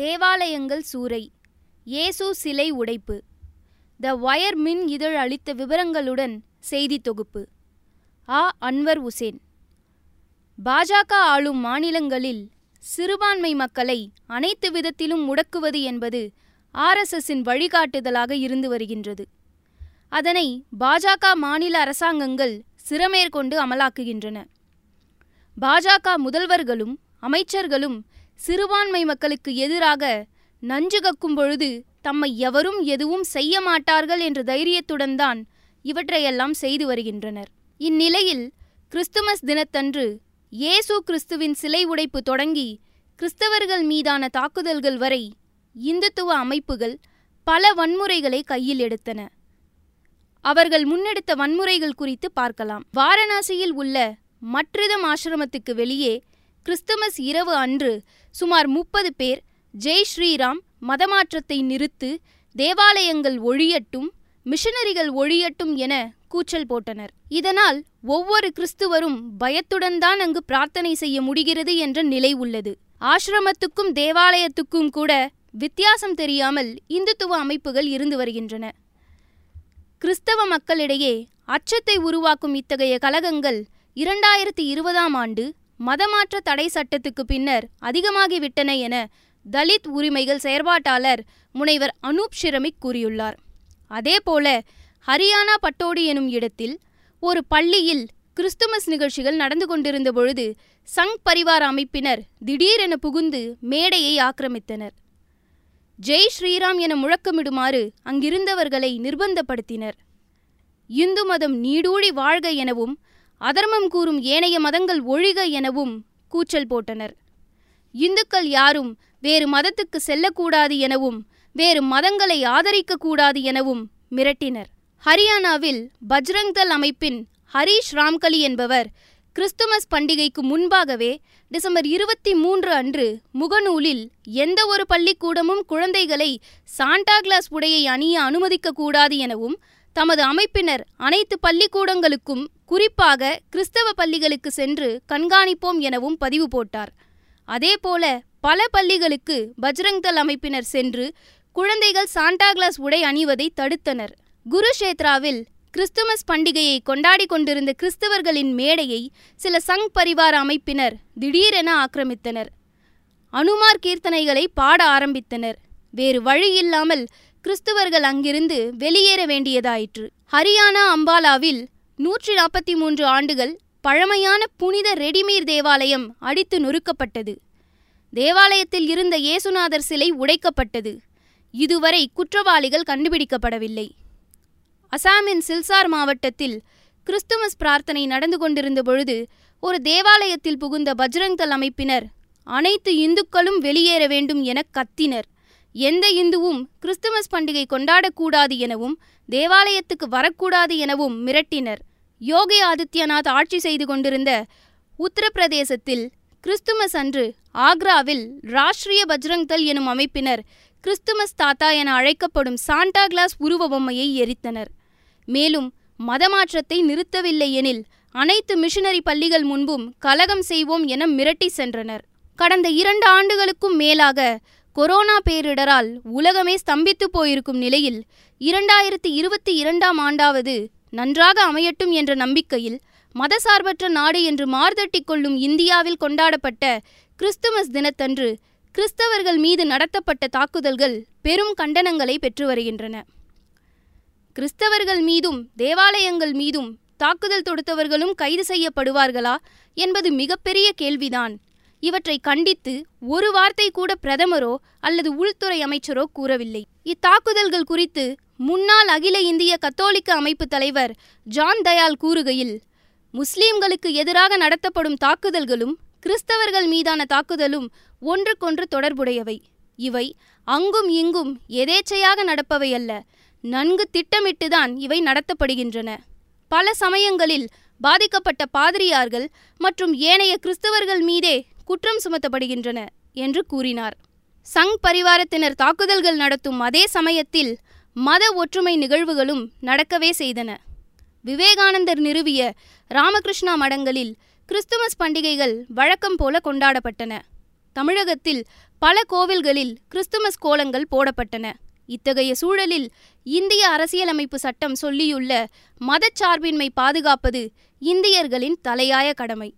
தேவாலயங்கள் சூறை. இயேசு சிலை உடைப்பு. த வயர் மின் இதழ் அளித்த விவரங்களுடன் செய்தி தொகுப்பு. ஆ. அன்வர் உசேன். பாஜக ஆளும் மாநிலங்களில் சிறுபான்மை மக்களை அனைத்து விதத்திலும் முடக்குவது என்பது ஆர்எஸ்எஸின் வழிகாட்டுதலாக இருந்து வருகின்றது. அதனை பாஜக மாநில அரசாங்கங்கள் சிறமேற்கொண்டு அமலாக்குகின்றன. பாஜக முதல்வர்களும் அமைச்சர்களும் சிறுபான்மை மக்களுக்கு எதிராக நஞ்சு கக்கும் பொழுது தம்மை எவரும் எதுவும் செய்ய மாட்டார்கள் என்ற தைரியத்துடன் தான் இவற்றையெல்லாம் செய்து வருகின்றனர். இந்நிலையில் கிறிஸ்துமஸ் தினத்தன்று இயேசு கிறிஸ்துவின் சிலை உடைப்பு தொடங்கி கிறிஸ்தவர்கள் மீதான தாக்குதல்கள் வரை இந்துத்துவ அமைப்புகள் பல வன்முறைகளை கையில் எடுத்தன. அவர்கள் முன்னெடுத்த வன்முறைகள் குறித்து பார்க்கலாம். வாரணாசியில் உள்ள மற்றிதம் ஆசிரமத்துக்கு வெளியே கிறிஸ்துமஸ் இரவு அன்று சுமார் முப்பது பேர் ஜெய் ஸ்ரீராம் மதமாற்றத்தை நிறுத்து தேவாலயங்கள் ஒழியட்டும் மிஷனரிகள் ஒழியட்டும் என கூச்சல் போட்டனர். இதனால் ஒவ்வொரு கிறிஸ்துவரும் பயத்துடன் தான் அங்கு பிரார்த்தனை செய்ய முடிகிறது என்ற நிலை உள்ளது. ஆசிரமத்துக்கும் தேவாலயத்துக்கும் கூட வித்தியாசம் தெரியாமல் இந்துத்துவ அமைப்புகள் இருந்து வருகின்றன. கிறிஸ்தவ மக்களிடையே அச்சத்தை உருவாக்கும் இத்தகைய கலகங்கள் இரண்டாயிரத்தி இருபதாம் ஆண்டு மதமாற்ற தடை சட்டத்துக்கு பின்னர் அதிகமாகிவிட்டன என தலித் உரிமைகள் செயற்பாட்டாளர் முனைவர் அனூப் ஷிரமிக் கூறியுள்ளார். அதேபோல ஹரியானா பட்டோடி எனும் இடத்தில் ஒரு பள்ளியில் கிறிஸ்துமஸ் நிகழ்ச்சிகள் நடந்து கொண்டிருந்த பொழுது சங் பரிவார அமைப்பினர் திடீரென புகுந்து மேடையை ஆக்கிரமித்தனர். ஜெய் ஸ்ரீராம் என முழக்கமிடுமாறு அங்கிருந்தவர்களை நிர்பந்தப்படுத்தினர். இந்து மதம் நீடூழி வாழ்க எனவும் அதர்மம் கூறும் ஏனைய மதங்கள் ஒழிக எனவும் கூச்சல் போட்டனர். இந்துக்கள் யாரும் வேறு மதத்துக்கு செல்லக்கூடாது எனவும் வேறு மதங்களை ஆதரிக்கக்கூடாது எனவும் மிரட்டினர். ஹரியானாவில் பஜ்ரங் தல் அமைப்பின் ஹரீஷ் ராம்கலி என்பவர் கிறிஸ்துமஸ் பண்டிகைக்கு முன்பாகவே டிசம்பர் இருபத்தி மூன்று அன்று முகநூலில் எந்த ஒரு பள்ளிக்கூடமும் குழந்தைகளை சாண்டா கிளாஸ் உடையை அணிய அனுமதிக்கக்கூடாது எனவும் தமது அமைப்பினர் அனைத்து பள்ளிக்கூடங்களுக்கும் குறிப்பாக கிறிஸ்தவ பள்ளிகளுக்கு சென்று கண்காணிப்போம் எனவும் பதிவு போட்டார். அதேபோல பல பள்ளிகளுக்கு பஜ்ரங்தல் அமைப்பினர் சென்று குழந்தைகள் சாண்டா கிளாஸ் உடை அணிவதை தடுத்தனர். குருஷேத்ராவில் கிறிஸ்துமஸ் பண்டிகையை கொண்டாடி கொண்டிருந்த கிறிஸ்தவர்களின் மேடையை சில சங் பரிவார அமைப்பினர் திடீரென ஆக்கிரமித்தனர். அனுமார் கீர்த்தனைகளை பாட ஆரம்பித்தனர். வேறு வழியில்லாமல் கிறிஸ்துவர்கள் அங்கிருந்து வெளியேற வேண்டியதாயிற்று. ஹரியானா அம்பாலாவில் நூற்றி நாற்பத்தி மூன்று ஆண்டுகள் பழமையான புனித ரெடிமீர் தேவாலயம் அடித்து நொறுக்கப்பட்டது. தேவாலயத்தில் இருந்த இயேசுநாதர் சிலை உடைக்கப்பட்டது. இதுவரை குற்றவாளிகள் கண்டுபிடிக்கப்படவில்லை. அசாமின் சில்சார் மாவட்டத்தில் கிறிஸ்துமஸ் பிரார்த்தனை நடந்து கொண்டிருந்த பொழுது ஒரு தேவாலயத்தில் புகுந்த பஜ்ரங்தல் அமைப்பினர் அனைத்து இந்துக்களும் வெளியேற வேண்டும் என கத்தினர். எந்த இந்துவும் கிறிஸ்துமஸ் பண்டிகை கொண்டாடக்கூடாது எனவும் தேவாலயத்துக்கு வரக்கூடாது எனவும் மிரட்டினர். யோகி ஆதித்யநாத் ஆட்சி செய்து கொண்டிருந்த உத்தரப்பிரதேசத்தில் கிறிஸ்துமஸ் அன்று ஆக்ராவில் ராஷ்டிரிய பஜ்ரங்தல் எனும் அமைப்பினர் கிறிஸ்துமஸ் தாத்தா என அழைக்கப்படும் சாண்டா கிளாஸ் உருவ பொம்மையை எரித்தனர். மேலும் மதமாற்றத்தை நிறுத்தவில்லை எனில் அனைத்து மிஷனரி பள்ளிகள் முன்பும் கலகம் செய்வோம் என மிரட்டி சென்றனர். கடந்த இரண்டு ஆண்டுகளுக்கும் மேலாக கொரோனா பேரிடரால் உலகமே ஸ்தம்பித்து போயிருக்கும் நிலையில் இரண்டாயிரத்தி இருபத்தி இரண்டாம் ஆண்டாவது நன்றாக அமையட்டும் என்ற நம்பிக்கையில் மதசார்பற்ற நாடு என்று மார்தட்டிக் கொள்ளும் இந்தியாவில் கொண்டாடப்பட்ட கிறிஸ்துமஸ் தினத்தன்று கிறிஸ்தவர்கள் மீது நடத்தப்பட்ட தாக்குதல்கள் பெரும் கண்டனங்களை பெற்று வருகின்றன. கிறிஸ்தவர்கள் மீதும் தேவாலயங்கள் மீதும் தாக்குதல் தொடுத்தவர்களும் கைது செய்யப்படுவார்களா என்பது மிகப்பெரிய கேள்விதான். இவற்றை கண்டித்து ஒரு வார்த்தை கூட பிரதமரோ அல்லது உள்துறை அமைச்சரோ கூறவில்லை. இத்தாக்குதல்கள் குறித்து முன்னாள் அகில இந்திய கத்தோலிக்க அமைப்பு தலைவர் ஜான் தயால் கூறுகையில் முஸ்லீம்களுக்கு எதிராக நடத்தப்படும் தாக்குதல்களும் கிறிஸ்தவர்கள் மீதான தாக்குதலும் ஒன்றுக்கொன்று தொடர்புடையவை. இவை அங்கும் இங்கும் எதேச்சையாக நடப்பவை அல்ல நன்கு திட்டமிட்டுதான் இவை நடத்தப்படுகின்றன. பல சமயங்களில் பாதிக்கப்பட்ட பாதிரியார்கள் மற்றும் ஏனைய கிறிஸ்தவர்கள் மீதே குற்றம் சுமத்தப்படுகின்றன என்று கூறினார். சங் பரிவாரத்தினர் தாக்குதல்கள் நடத்தும் அதே சமயத்தில் மத ஒற்றுமை நிகழ்வுகளும் நடக்கவே செய்தன. விவேகானந்தர் நிறுவிய ராமகிருஷ்ணா மடங்களில் கிறிஸ்துமஸ் பண்டிகைகள் வழக்கம் போல கொண்டாடப்பட்டன. தமிழகத்தில் பல கோவில்களில் கிறிஸ்துமஸ் கோலங்கள் போடப்பட்டன. இத்தகைய சூழலில் இந்திய அரசியலமைப்பு சட்டம் சொல்லியுள்ள மதச்சார்பின்மை பாதுகாப்பது இந்தியர்களின் தலையாய கடமை.